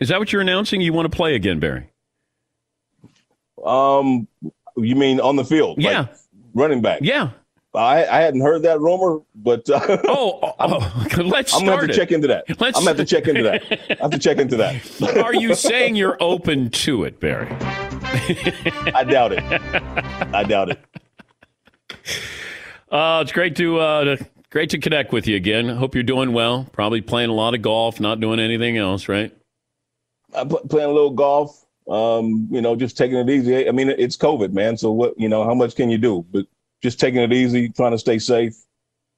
Is that what you're announcing? You want to play again, Barry? Um, you mean on the field? Yeah, like running back. Yeah. I, I hadn't heard that rumor, but uh, oh, oh, oh let's. I'm gonna have to it. check into that. Let's, I'm gonna have to check into that. I have to check into that. Are you saying you're open to it, Barry? I doubt it. I doubt it. Uh, it's great to uh, great to connect with you again. Hope you're doing well. Probably playing a lot of golf, not doing anything else, right? I'm playing a little golf. Um, you know, just taking it easy. I mean, it's COVID, man. So what, you know, how much can you do? But just taking it easy, trying to stay safe.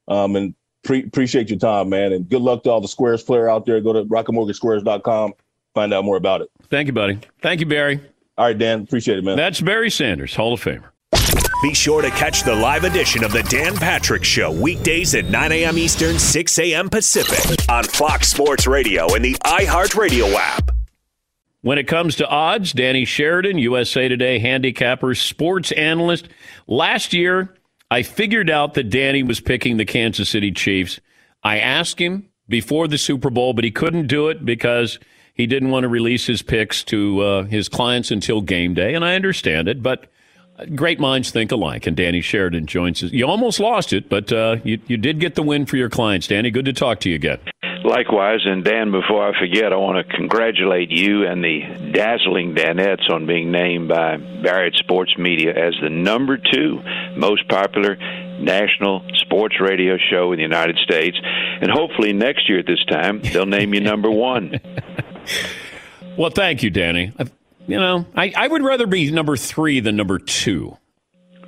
Um, and pre- appreciate your time, man. And good luck to all the Squares player out there. Go to rocketmortgagesquares.com. Find out more about it. Thank you, buddy. Thank you, Barry. All right, Dan. Appreciate it, man. That's Barry Sanders, Hall of Famer. Be sure to catch the live edition of the Dan Patrick Show weekdays at 9 a.m. Eastern, 6 a.m. Pacific on Fox Sports Radio and the iHeartRadio app. When it comes to odds, Danny Sheridan, USA Today handicapper, sports analyst. Last year, I figured out that Danny was picking the Kansas City Chiefs. I asked him before the Super Bowl, but he couldn't do it because he didn't want to release his picks to uh, his clients until game day, and I understand it. But great minds think alike, and Danny Sheridan joins us. You almost lost it, but uh, you, you did get the win for your clients, Danny. Good to talk to you again. Likewise, and Dan, before I forget, I want to congratulate you and the dazzling Danettes on being named by Barrett Sports Media as the number two most popular national sports radio show in the United States. And hopefully next year at this time, they'll name you number one. well, thank you, Danny. You know, I, I would rather be number three than number two.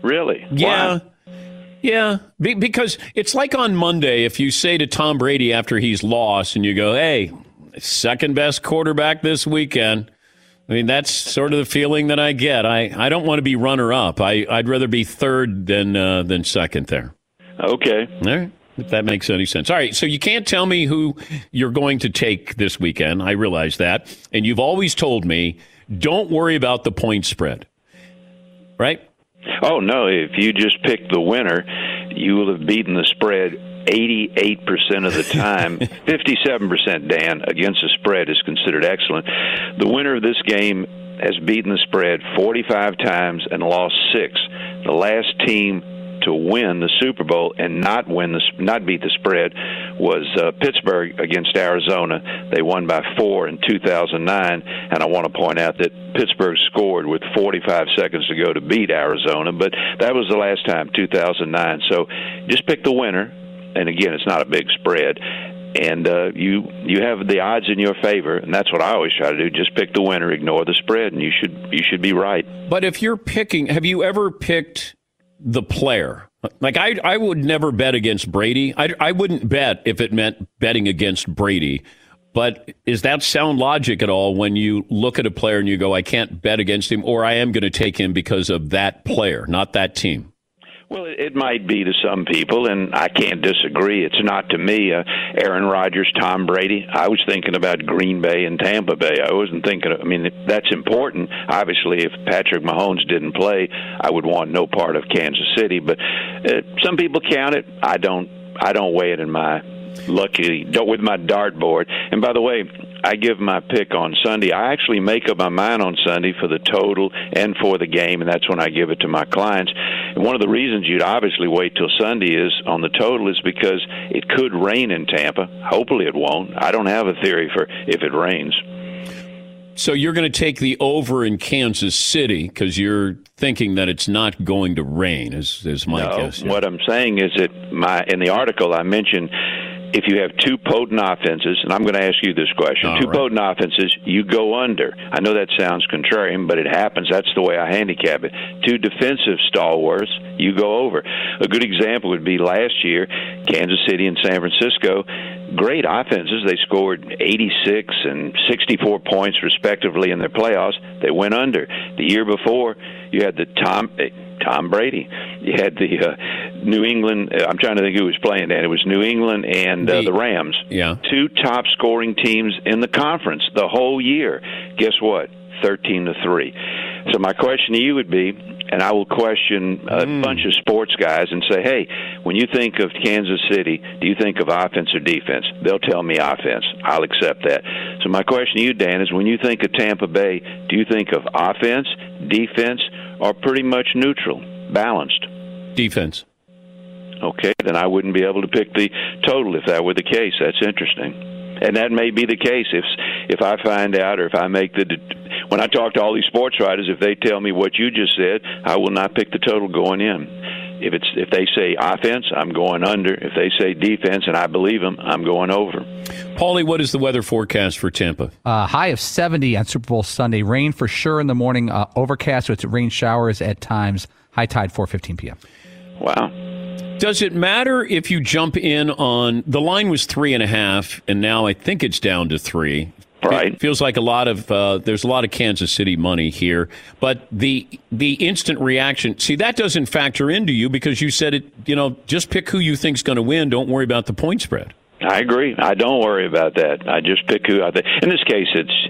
Really? Yeah. Why? Yeah, be, because it's like on Monday if you say to Tom Brady after he's lost and you go, "Hey, second best quarterback this weekend." I mean, that's sort of the feeling that I get. I, I don't want to be runner up. I I'd rather be third than uh, than second there. Okay. All right. If that makes any sense. All right. So you can't tell me who you're going to take this weekend. I realize that. And you've always told me don't worry about the point spread. Right? Oh, no. If you just pick the winner, you will have beaten the spread 88% of the time. 57%, Dan, against the spread is considered excellent. The winner of this game has beaten the spread 45 times and lost six. The last team to win the Super Bowl and not win the not beat the spread was uh, Pittsburgh against Arizona. They won by four in 2009, and I want to point out that Pittsburgh scored with 45 seconds to go to beat Arizona, but that was the last time, 2009. So just pick the winner, and again, it's not a big spread. And uh, you you have the odds in your favor, and that's what I always try to do. Just pick the winner, ignore the spread, and you should you should be right. But if you're picking, have you ever picked the player? Like I, I would never bet against Brady. I, I wouldn't bet if it meant betting against Brady. But is that sound logic at all when you look at a player and you go, I can't bet against him, or I am going to take him because of that player, not that team? Well, it might be to some people, and I can't disagree. It's not to me. Uh, Aaron Rodgers, Tom Brady. I was thinking about Green Bay and Tampa Bay. I wasn't thinking. Of, I mean, that's important. Obviously, if Patrick Mahomes didn't play, I would want no part of Kansas City. But uh, some people count it. I don't. I don't weigh it in my lucky with my dartboard. And by the way, I give my pick on Sunday. I actually make up my mind on Sunday for the total and for the game, and that's when I give it to my clients. And one of the reasons you'd obviously wait till Sunday is on the total is because it could rain in Tampa. Hopefully it won't. I don't have a theory for if it rains. So you're going to take the over in Kansas City because you're thinking that it's not going to rain, is, is my no, guess. What I'm saying is that my in the article I mentioned if you have two potent offenses, and I'm going to ask you this question All two right. potent offenses, you go under. I know that sounds contrarian, but it happens. That's the way I handicap it. Two defensive stalwarts, you go over. A good example would be last year, Kansas City and San Francisco. Great offenses. They scored 86 and 64 points, respectively, in their playoffs. They went under. The year before, you had the Tom. Tom Brady. You had the uh, New England. Uh, I'm trying to think who was playing that. It was New England and uh, the Rams. Yeah. Two top scoring teams in the conference the whole year. Guess what? 13 to 3. So my question to you would be and I will question a bunch of sports guys and say, "Hey, when you think of Kansas City, do you think of offense or defense?" They'll tell me offense. I'll accept that. So my question to you, Dan, is when you think of Tampa Bay, do you think of offense, defense, or pretty much neutral, balanced? Defense. Okay, then I wouldn't be able to pick the total if that were the case. That's interesting, and that may be the case if if I find out or if I make the when I talk to all these sports writers, if they tell me what you just said, I will not pick the total going in. If it's if they say offense, I'm going under. If they say defense, and I believe them, I'm going over. Paulie, what is the weather forecast for Tampa? Uh, high of 70 on Super Bowl Sunday. Rain for sure in the morning. Uh, overcast with rain showers at times. High tide 4:15 p.m. Wow. Does it matter if you jump in on the line was three and a half, and now I think it's down to three. Right. It feels like a lot of uh, there's a lot of Kansas City money here, but the the instant reaction. See, that doesn't factor into you because you said it. You know, just pick who you think's going to win. Don't worry about the point spread. I agree. I don't worry about that. I just pick who I think. In this case, it's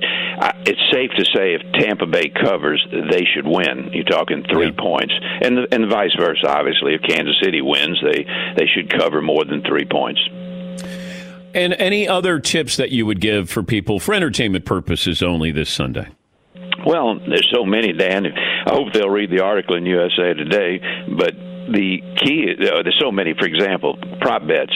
it's safe to say if Tampa Bay covers, they should win. You're talking three points, and the, and vice versa. Obviously, if Kansas City wins, they they should cover more than three points. And any other tips that you would give for people for entertainment purposes only this Sunday? Well, there's so many, Dan. I hope they'll read the article in USA Today. But the key, uh, there's so many. For example, prop bets.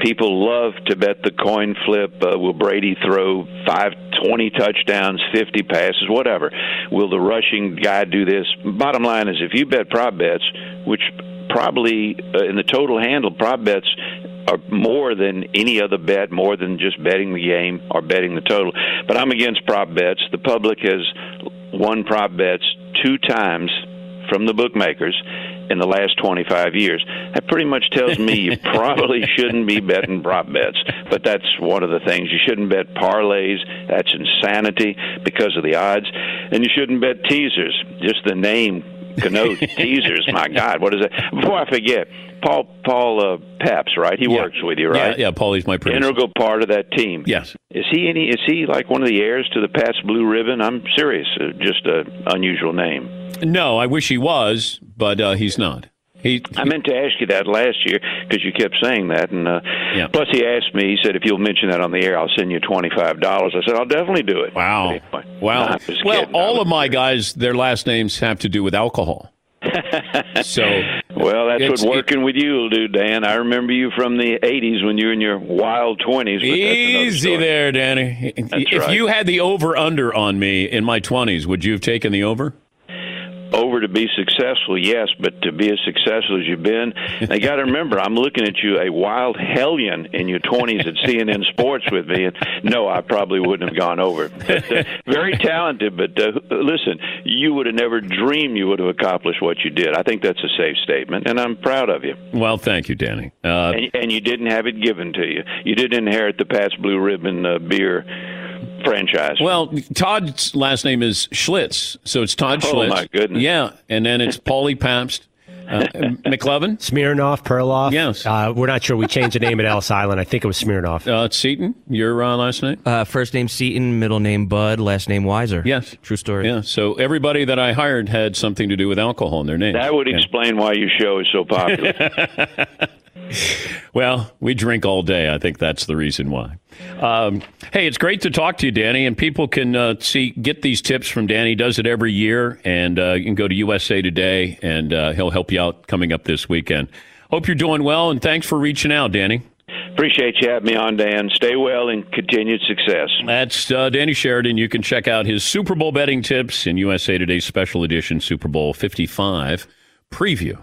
People love to bet the coin flip. Uh, will Brady throw five, twenty touchdowns, 50 passes, whatever? Will the rushing guy do this? Bottom line is, if you bet prop bets, which probably uh, in the total handle, prop bets are more than any other bet, more than just betting the game or betting the total. But I'm against prop bets. The public has won prop bets two times from the bookmakers in the last 25 years. That pretty much tells me you probably shouldn't be betting prop bets. But that's one of the things. You shouldn't bet parlays. That's insanity because of the odds. And you shouldn't bet teasers. Just the name connote teasers. My God, what is that? Before I forget, Paul Paul uh, Pabst, right? He Yeah. works with you, right? Yeah, yeah. Paulie's my producer. Integral part of that team. Yes. Is he any? Is he like one of the heirs to the Pabst Blue Ribbon? I'm serious. Uh, just an unusual name. No, I wish he was, but uh, he's not. He, I meant to ask you that last year because you kept saying that, and uh, plus he asked me. He said, "If you'll mention that on the air, I'll send you twenty five dollars." I said, "I'll definitely do it." Wow. Wow. I'm Well, kidding. all of my guys, their last names have to do with alcohol. so, well, that's what working with you will do, Dan. I remember you from the '80s when you were in your wild twenties. Easy there, Danny. if right. you had the over under on me in my 20s, would you have taken the over? Over to be successful, yes, but to be as successful as you've been, I got to remember, I'm looking at you, a wild hellion in your 20s at CNN Sports with me, and no, I probably wouldn't have gone over. But, uh, very talented, but uh, listen, you would have never dreamed you would have accomplished what you did. I think that's a safe statement, and I'm proud of you. Well, thank you, Danny. Uh, And, and you didn't have it given to you. You didn't inherit the Pabst Blue Ribbon uh, beer franchise. well, Todd's last name is Schlitz, so it's Todd Oh, Schlitz. Oh my goodness. Yeah, and then it's Paulie Pabst. Uh, McLevin? Smirnoff, Perloff. Yes. Uh, we're not sure. We changed the name at Ellis Island. I think it was Smirnoff. Uh, Seton, your uh, last name? Uh, first name Seton, middle name Bud, last name Weiser. Yes. True story. Yeah, so everybody that I hired had something to do with alcohol in their name. that would explain why your show is so popular. Well, we drink all day. I think that's the reason why. Um, hey, it's great to talk to you, Danny. And people can uh, see get these tips from Danny. He does it every year, and uh, you can go to USA Today, and uh, he'll help you out coming up this weekend. Hope you're doing well, and thanks for reaching out, Danny. Appreciate you having me on, Dan. Stay well and continued success. That's uh, Danny Sheridan. You can check out his Super Bowl betting tips in USA Today's special edition Super Bowl 55 preview.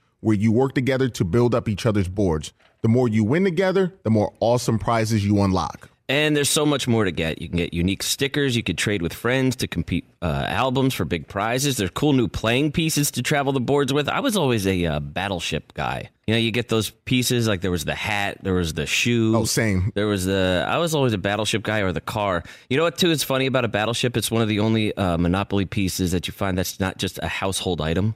where you work together to build up each other's boards. The more you win together, the more awesome prizes you unlock. And there's so much more to get. You can get unique stickers. You could trade with friends to compete uh, albums for big prizes. There's cool new playing pieces to travel the boards with. I was always a uh, battleship guy. You know, you get those pieces like there was the hat, there was the shoe. Oh, same. There was the. I was always a battleship guy or the car. You know what? Too is funny about a battleship. It's one of the only uh, Monopoly pieces that you find that's not just a household item.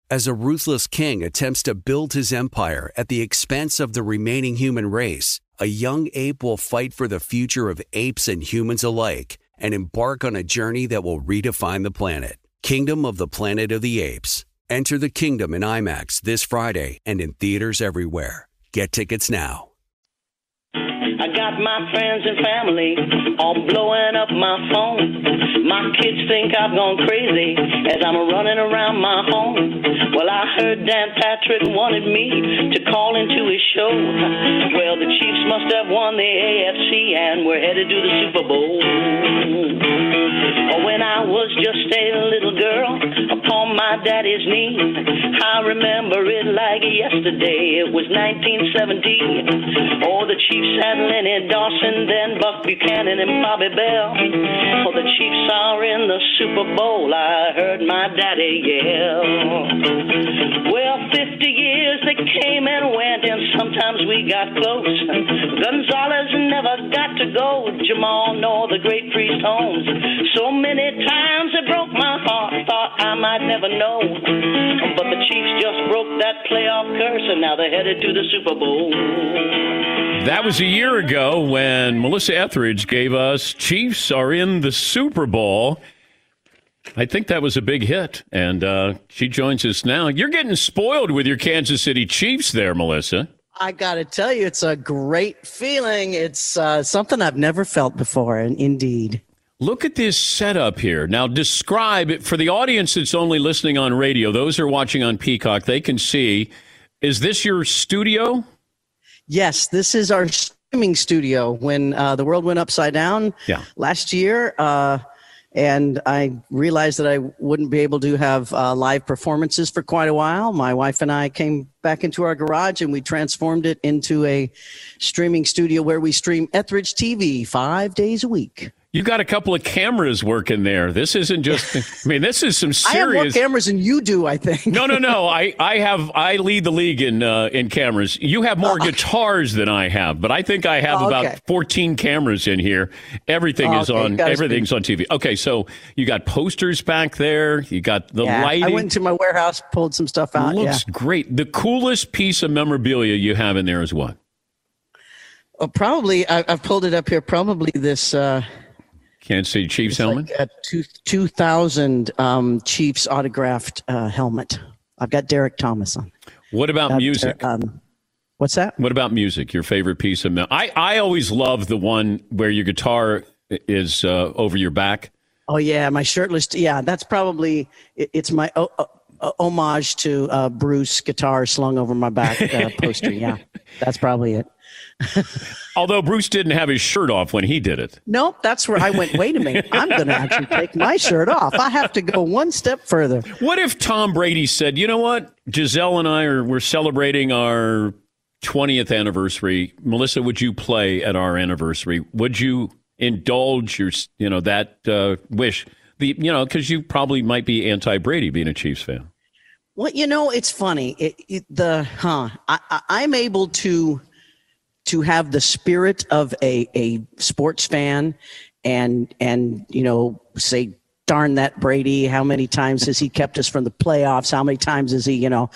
As a ruthless king attempts to build his empire at the expense of the remaining human race, a young ape will fight for the future of apes and humans alike and embark on a journey that will redefine the planet. Kingdom of the Planet of the Apes. Enter the kingdom in IMAX this Friday and in theaters everywhere. Get tickets now. I got my friends and family all blowing up my phone. My kids think I've gone crazy as I'm running around my home. Well, I heard Dan Patrick wanted me to call into his show. Well, the Chiefs must have won the AFC and we're headed to the Super Bowl. Oh, when I was just a little girl upon my daddy's knee, I remember it like yesterday. It was 1970. Oh, the Chiefs had Lenny Dawson, then Buck Buchanan and Bobby Bell. Oh, the Chiefs are in the Super Bowl. I heard my daddy yell. Well, 50 years they came and went, and sometimes we got close. Gonzalez never got to go. Jamaal nor the great Priest Holmes. So many times it broke. Thought I might never know, but the Chiefs just broke that playoff curse, and now they're headed to the Super Bowl. That was a year ago when Melissa Etheridge gave us Chiefs are in the Super Bowl. I think that was a big hit, and uh, she joins us now. You're getting spoiled with your Kansas City Chiefs there, Melissa. I got to tell you, it's a great feeling. It's uh, something I've never felt before, and indeed. Look at this setup here. Now, describe it for the audience that's only listening on radio. Those who are watching on Peacock, they can see. Is this your studio? Yes, this is our streaming studio. When uh, the world went upside down Yeah. last year, uh, and I realized that I wouldn't be able to have uh, live performances for quite a while. My wife and I came back into our garage and we transformed it into a streaming studio where we stream Etheridge TV five days a week. You got a couple of cameras working there. This isn't just. I mean, this is some serious. I have more cameras than you do, I think. no, no, no. I, I have I lead the league in uh, in cameras. You have more guitars than I have, but I think I have Oh, about okay. 14 cameras in here. Everything Oh, is okay. on everything's on TV. Okay, so you got posters back there. You got the Yeah, lighting. I went into my warehouse, pulled some stuff out. Looks yeah. great. The coolest piece of memorabilia you have in there is what? Oh, probably, I, I've pulled it up here. Probably this uh, Can't see Chiefs helmet. like a two, 2000 um, Chiefs autographed uh, helmet. I've got Derrick Thomas on. what about uh, music? um, what's that? What about music? Your favorite piece of? Me- I I always love the one where your guitar is uh, over your back. Oh yeah, my shirtless. Yeah, that's probably it, it's my o- o- homage to uh, Bruce guitar slung over my back uh, poster. Yeah, that's probably it. Although Bruce didn't have his shirt off when he did it. Nope, that's where I went. Wait a minute, I'm going to actually take my shirt off. I have to go one step further. What if Tom Brady said, "You know what? Gisele and I are we're celebrating our 20th anniversary. Melissa, would you play at our anniversary? Would you indulge your you know that uh, wish? The you know because you probably might be anti Brady being a Chiefs fan. Well, you know, it's funny. It, it, the huh, I, I, I'm able to to have the spirit of a a sports fan, and and you know say, darn that Brady. How many times has he kept us from the playoffs? How many times has he, you know,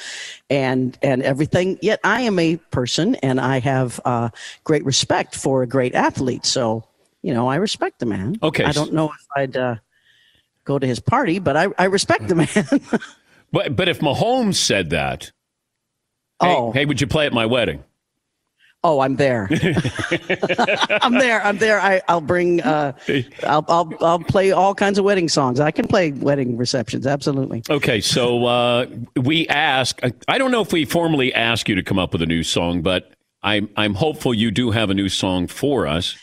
and and everything. Yet I am a person, and I have uh, great respect for a great athlete. So you know, I respect the man. Okay. I don't know if I'd uh, go to his party, but I I respect the man. But but if Mahomes said that, Oh. hey, hey, would you play at my wedding? Oh, I'm there. I'm there. I'm there. I, I'll bring. Uh, I'll, I'll I'll play all kinds of wedding songs. I can play wedding receptions. Absolutely. Okay, so uh, we ask. I, I don't know if we formally ask you to come up with a new song, but I'm I'm hopeful you do have a new song for us.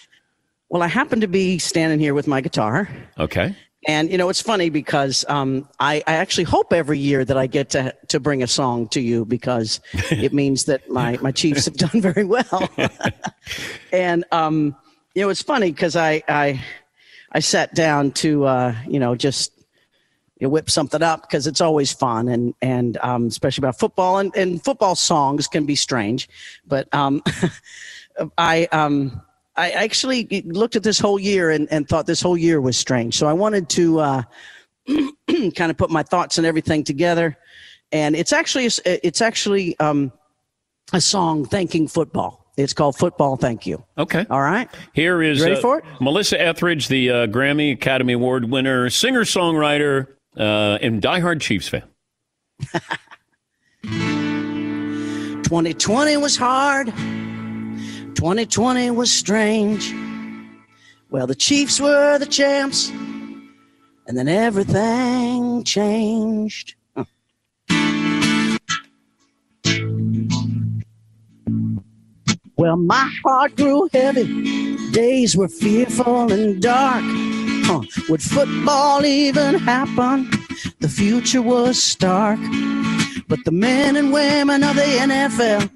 Well, I happen to be standing here with my guitar, Okay. And you know it's funny because um, I, I actually hope every year that I get to to bring a song to you because it means that my my Chiefs have done very well. and um, you know it's funny because I I I sat down to uh, you know just you whip something up because it's always fun and and um, especially about football and, and football songs can be strange, but um, I um, I actually looked at this whole year and, and thought this whole year was strange. So I wanted to uh, kind of put my thoughts and everything together, and it's actually it's actually um, a song thanking football. It's called Football Thank You. Okay. All right. Here is You ready uh, for it? Melissa Etheridge, the uh, Grammy Academy Award winner, singer songwriter, uh, and diehard Chiefs fan. 2020 was hard. 2020 was strange. Well, the Chiefs were the champs, and then everything changed. Well, my heart grew heavy. Days were fearful and dark. Huh. Would football even happen? The future was stark. But the men and women of the NFL,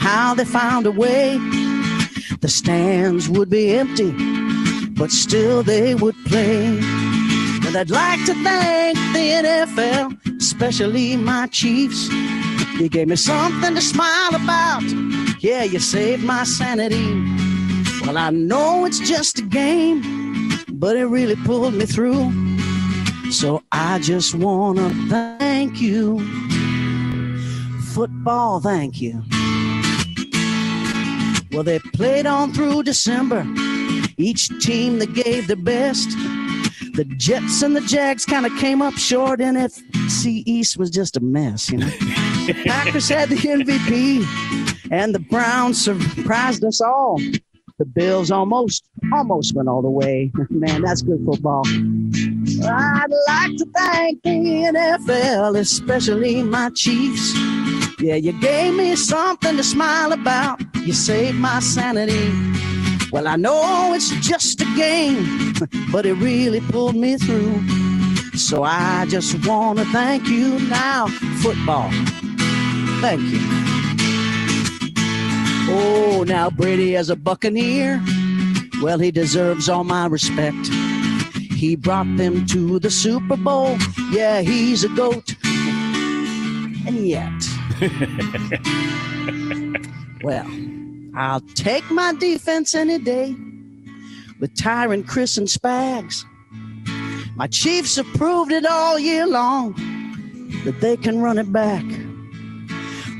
how they found a way. The stands would be empty, but still they would play. And I'd like to thank the NFL, especially my Chiefs. You gave me something to smile about. Yeah, you saved my sanity. Well, I know it's just a game, but it really pulled me through. So I just want to thank you. Football, thank you. Well, they played on through December. Each team that gave their best. The Jets and the Jags kind of came up short, and NFC East was just a mess, you know. the Packers had the MVP, and the Browns surprised us all. The Bills almost, almost went all the way. Man, that's good football. I'd like to thank the NFL, especially my Chiefs. Yeah, you gave me something to smile about. You saved my sanity. Well, I know it's just a game, but it really pulled me through. So I just want to thank you now, football. Thank you. Oh, now Brady as a Buccaneer, well, he deserves all my respect. He brought them to the Super Bowl. Yeah, he's a goat. And yet, well, I'll take my defense any day with Tyrann, Chris, and Spags. My Chiefs have proved it all year long that they can run it back.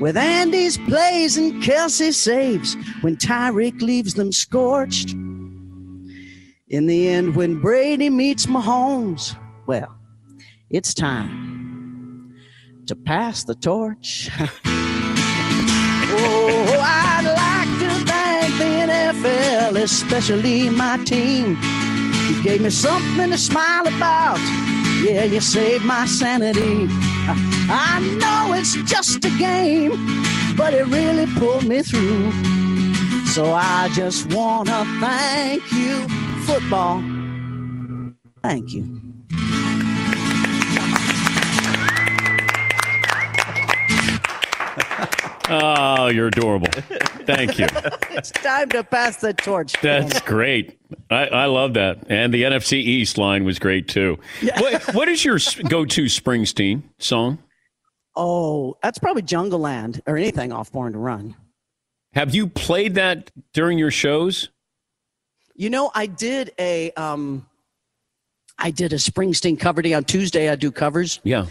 With Andy's plays and Kelce saves when Tyreek leaves them scorched. In the end, when Brady meets Mahomes, well, it's time to pass the torch. oh, I'd like to thank the NFL, especially my team. You gave me something to smile about. Yeah, you saved my sanity. I know it's just a game, but it really pulled me through. So I just want to thank you, football. Thank you. Oh, you're adorable. Thank you. it's time to pass the torch. That's great. I, I love that. And the NFC East line was great too. What, what is your go to Springsteen song? Oh, that's probably Jungleland or anything off Born to Run. Have you played that during your shows? You know, I did a um I did a Springsteen cover day on Tuesday. I do covers. Yeah.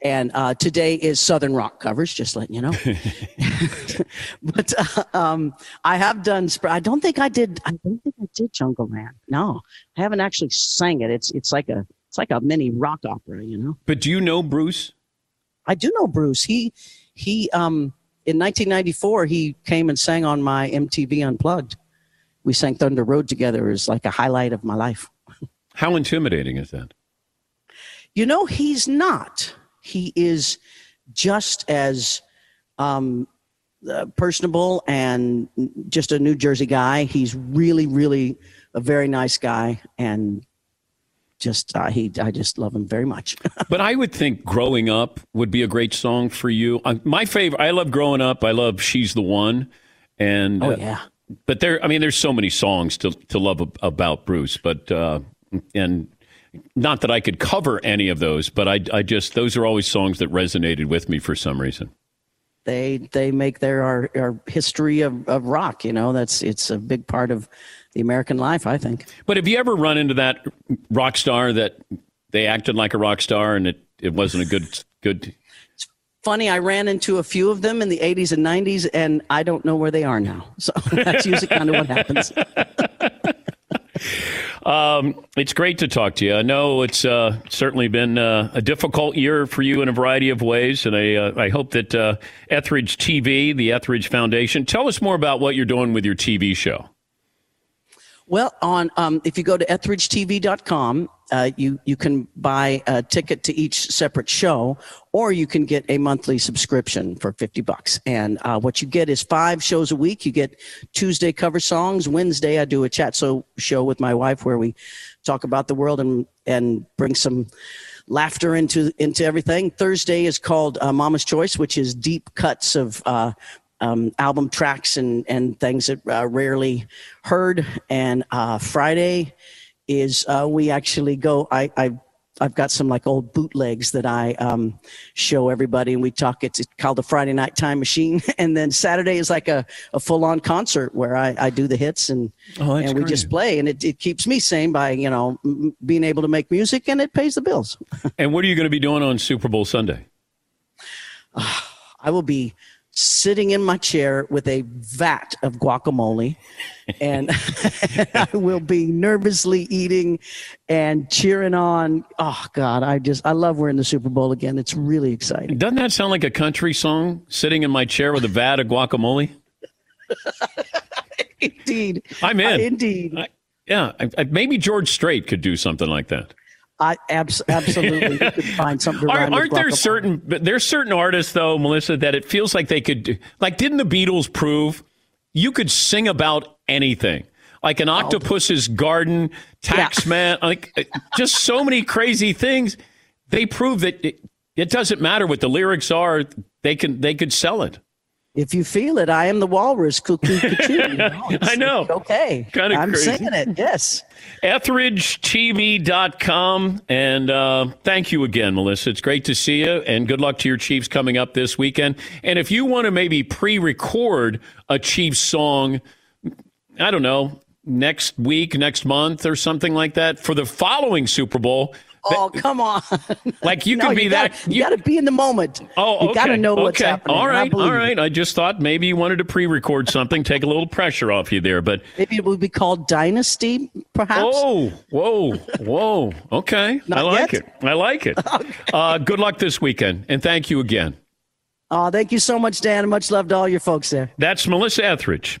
And uh, today is Southern Rock covers, just letting you know. but uh, um, I have done. I don't think I did. I don't think I did Jungleland. No, I haven't actually sang it. It's it's like a it's like a mini rock opera, you know. But do you know Bruce? I do know Bruce. He he um in 1994 he came and sang on my MTV Unplugged. We sang Thunder Road together. It was like a highlight of my life. How intimidating is that? You know, he's not. He is just as um, uh, personable and just a New Jersey guy. He's really, really a very nice guy, and just uh, he, I just love him very much. but I would think "Growing Up" would be a great song for you. Uh, my favorite. I love "Growing Up." I love "She's the One," and oh uh, yeah. But there, I mean, there's so many songs to to love ab- about Bruce. But uh, and not that I could cover any of those, but I, I just those are always songs that resonated with me for some reason. They they make their our, our history of, of rock. You know, that's it's a big part of the American life. I think. But have you ever run into that rock star that they acted like a rock star and it, it wasn't a good good Funny, I ran into a few of them in the 80s and 90s, and I don't know where they are now. So that's usually kind of what happens. Um, it's great to talk to you. I know it's uh, certainly been uh, a difficult year for you in a variety of ways, and I, uh, I hope that uh, Etheridge TV, the Etheridge Foundation, tell us more about what you're doing with your TV show. Well, on um, if you go to etheridgetv.com, uh, you you can buy a ticket to each separate show, or you can get a monthly subscription for fifty bucks. And uh, what you get is five shows a week. You get Tuesday cover songs. Wednesday, I do a chat so show with my wife where we talk about the world and and bring some laughter into into everything. Thursday is called uh, Mama's Choice, which is deep cuts of uh, um, album tracks and and things that uh, rarely heard. And uh, Friday is uh, we actually go. I, I I've got some like old bootlegs that I um, show everybody, and we talk. It's called the Friday Night Time Machine, and then Saturday is like a, a full on concert where I, I do the hits and Oh, and we great. just play, and it, it keeps me sane by you know m- being able to make music, and it pays the bills. and what are you going to be doing on Super Bowl Sunday? I will be sitting in my chair with a vat of guacamole and I will be nervously eating and cheering on. Oh God, I just I love we're in the Super Bowl again. It's really exciting. Doesn't that sound like a country song? Sitting in my chair with a vat of guacamole. Indeed. I'm in. indeed. I- yeah, I, I, maybe George Strait could do something like that. I abs- absolutely you could find something to Are, rhyme with aren't there certain there's certain artists though, Melissa, that it feels like they could do- like didn't the Beatles prove you could sing about anything? Like an octopus's garden, taxman, like uh, just so many crazy things. They prove that it, it doesn't matter what the lyrics are, they can they could sell it. If you feel it, I am the walrus. Cuckoo, cuckoo. You know, I know. okay. Kinda I'm crazy. singing it. Yes. EtheridgeTV.com. And uh, thank you again, Melissa. It's great to see you. And good luck to your Chiefs coming up this weekend. And if you want to maybe pre record a Chiefs song, I don't know, next week, next month, or something like that for the following Super Bowl. Oh, come on. Like you No, can be you that. Gotta, you got to be in the moment. Oh, okay. You got to know what's okay. happening. All right, all right. I just thought maybe you wanted to pre-record something, take a little pressure off you there, but Maybe it would be called Dynasty, perhaps. Oh, whoa, whoa. Okay. I like yet? it. I like it. uh, good luck this weekend, and thank you again. Oh, thank you so much, Dan. Much love to all your folks there. That's Melissa Etheridge.